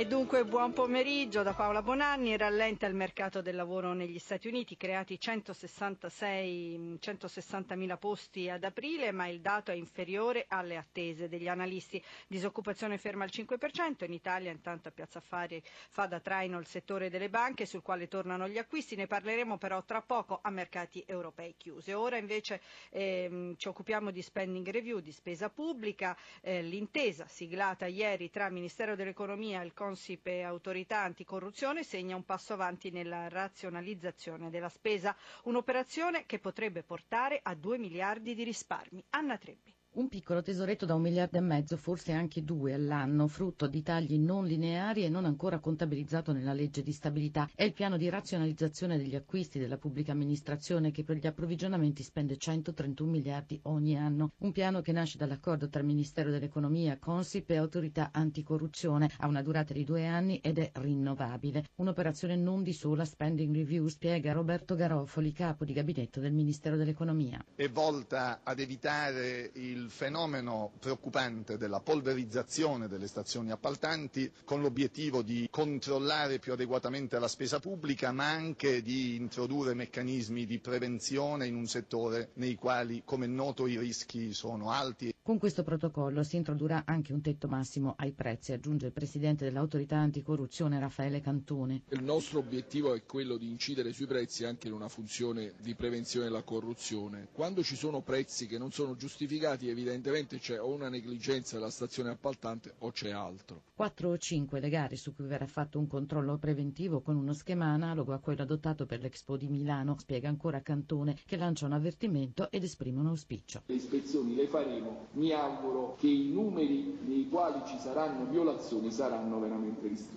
E dunque buon pomeriggio da Paola Bonanni. Rallenta il mercato del lavoro negli Stati Uniti, creati 166, 160.000 posti ad aprile, ma il dato è inferiore alle attese degli analisti. Disoccupazione ferma al 5%, in Italia intanto a Piazza Affari fa da traino il settore delle banche sul quale tornano gli acquisti, ne parleremo però tra poco a mercati europei chiusi. Ora invece ehm, ci occupiamo di spending review, di spesa pubblica, eh, l'intesa siglata ieri tra Ministero dell'Economia e il Consip e Autorità Anticorruzione segna un passo avanti nella razionalizzazione della spesa, un'operazione che potrebbe portare a 2 miliardi di risparmi. Anna Trebbi. Un piccolo tesoretto da un miliardo e mezzo, forse anche due all'anno, frutto di tagli non lineari e non ancora contabilizzato nella legge di stabilità. È il piano di razionalizzazione degli acquisti della pubblica amministrazione che per gli approvvigionamenti spende 131 miliardi ogni anno. Un piano che nasce dall'accordo tra Ministero dell'Economia, Consip e Autorità Anticorruzione. Ha una durata di due anni ed è rinnovabile. Un'operazione non di sola spending review, spiega Roberto Garofoli, capo di gabinetto del Ministero dell'Economia. È volta ad evitare il il fenomeno preoccupante della polverizzazione delle stazioni appaltanti con l'obiettivo di controllare più adeguatamente la spesa pubblica ma anche di introdurre meccanismi di prevenzione in un settore nei quali, come è noto, i rischi sono alti. Con questo protocollo si introdurrà anche un tetto massimo ai prezzi, aggiunge il Presidente dell'Autorità Anticorruzione Raffaele Cantone. Il nostro obiettivo è quello di incidere sui prezzi anche in una funzione di prevenzione della corruzione. Quando ci sono prezzi che non sono giustificati evidentemente c'è o una negligenza della stazione appaltante o c'è altro. Quattro o cinque le gare su cui verrà fatto un controllo preventivo con uno schema analogo a quello adottato per l'Expo di Milano, spiega ancora Cantone, che lancia un avvertimento ed esprime un auspicio. Le ispezioni le faremo, mi auguro che i numeri nei quali ci saranno violazioni saranno veramente ristretti.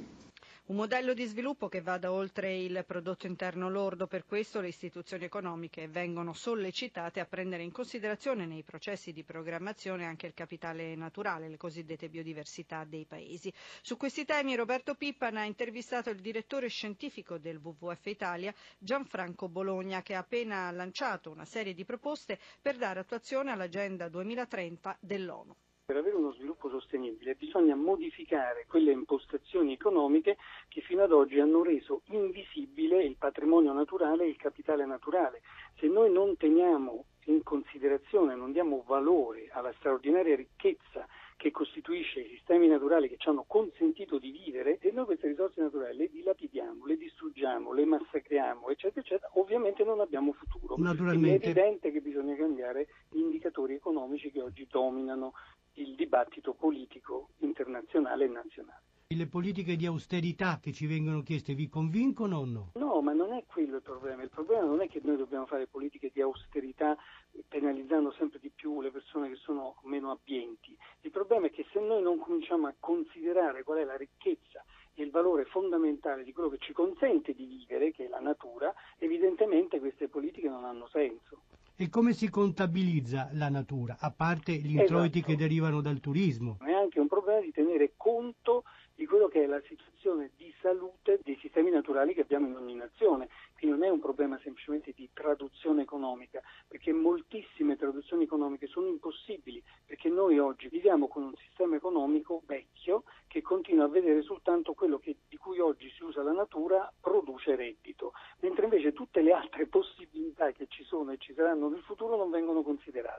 Un modello di sviluppo che vada oltre il prodotto interno lordo, per questo le istituzioni economiche vengono sollecitate a prendere in considerazione nei processi di programmazione anche il capitale naturale, le cosiddette biodiversità dei paesi. Su questi temi Roberto Pippan ha intervistato il direttore scientifico del WWF Italia, Gianfranco Bologna, che ha appena lanciato una serie di proposte per dare attuazione all'Agenda 2030 dell'ONU. Per avere uno sviluppo sostenibile bisogna modificare quelle impostazioni economiche che fino ad oggi hanno reso invisibile il patrimonio naturale e il capitale naturale. Se noi non teniamo in considerazione, non diamo valore alla straordinaria ricchezza che costituisce i sistemi naturali che ci hanno consentito di vivere, se noi queste risorse naturali le dilapidiamo, le distruggiamo, le massacriamo, eccetera, eccetera, ovviamente non abbiamo futuro. Naturalmente. È evidente che bisogna cambiare gli indicatori economici che oggi dominano il dibattito politico internazionale e nazionale. Le politiche di austerità che ci vengono chieste vi convincono o no? No, ma non è quello il problema. Il problema non è che noi dobbiamo fare politiche di austerità penalizzando sempre di più le persone che sono meno abbienti. Il problema è che se noi non cominciamo a considerare qual è la ricchezza e il valore fondamentale di quello che ci consente di vivere, che è la natura, evidentemente queste politiche non hanno senso. E come si contabilizza la natura, a parte gli introiti Esatto. che derivano dal turismo? È anche un problema di tenere conto di quello che è la situazione di salute dei sistemi naturali che abbiamo in ogni nazione. Quindi non è un problema semplicemente di traduzione economica, perché moltissime traduzioni economiche sono impossibili, perché noi oggi viviamo con un sistema economico vecchio che continua a vedere soltanto quello che, di cui oggi si usa la natura produce reddito, mentre invece tutte le altre possibilità che ci sono e ci saranno nel futuro non vengono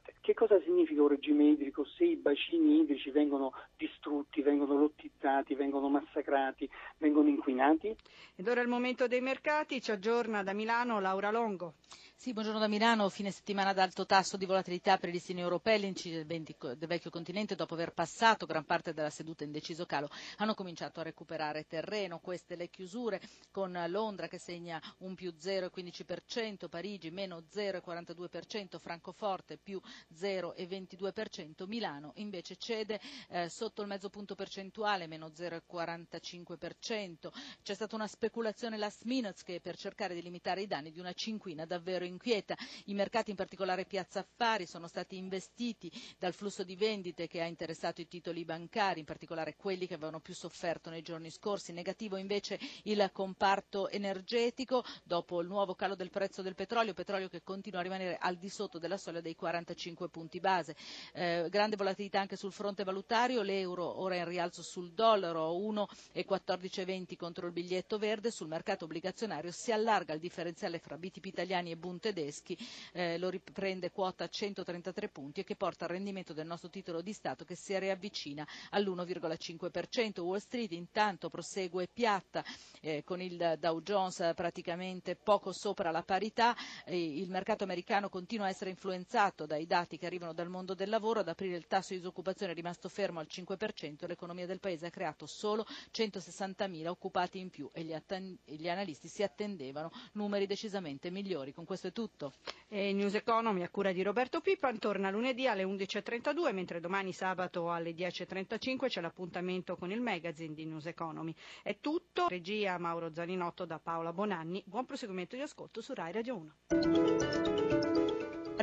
considerate. Che cosa significa un regime idrico se i bacini idrici vengono distrutti, vengono lottizzati, vengono massacrati, vengono inquinati? Ed ora è il momento dei mercati, ci aggiorna da Milano Laura Longo. Sì, buongiorno da Milano. Fine settimana ad alto tasso di volatilità per i listini europei. Gli venti- del vecchio continente, dopo aver passato gran parte della seduta in deciso calo, hanno cominciato a recuperare terreno. Queste le chiusure con Londra che segna un più 0,15%, Parigi meno 0,42%, Francoforte più 0,22%, Milano invece cede eh, sotto il mezzo punto percentuale, meno 0,45%. C'è stata una speculazione last minute che per cercare di limitare i danni di una cinquina davvero inquieta. I mercati, in particolare Piazza Affari, sono stati investiti dal flusso di vendite che ha interessato i titoli bancari, in particolare quelli che avevano più sofferto nei giorni scorsi. Negativo invece il comparto energetico dopo il nuovo calo del prezzo del petrolio, petrolio che continua a rimanere al di sotto della soglia dei 45 punti base. Eh, grande volatilità anche sul fronte valutario, l'euro ora in rialzo sul dollaro 1,1420 contro il biglietto verde, sul mercato obbligazionario si allarga il differenziale fra BTP italiani e Bund tedeschi, eh, lo riprende quota 133 punti e che porta al rendimento del nostro titolo di Stato che si riavvicina all'1,5%. Wall Street intanto prosegue piatta eh, con il Dow Jones praticamente poco sopra la parità, eh, il mercato americano continua a essere influenzato dai dati che arrivano dal mondo del lavoro, ad aprile il tasso di disoccupazione è rimasto fermo al 5%, l'economia del paese ha creato solo 160.000 occupati in più e gli, analisti si attendevano numeri decisamente migliori. Con questo è tutto. News Economy a cura di Roberto Pippan torna lunedì alle 11.32, mentre domani sabato alle 10.35 c'è l'appuntamento con il magazine di News Economy. È tutto, regia Mauro Zaninotto da Paola Bonanni. Buon proseguimento di ascolto su Rai Radio 1.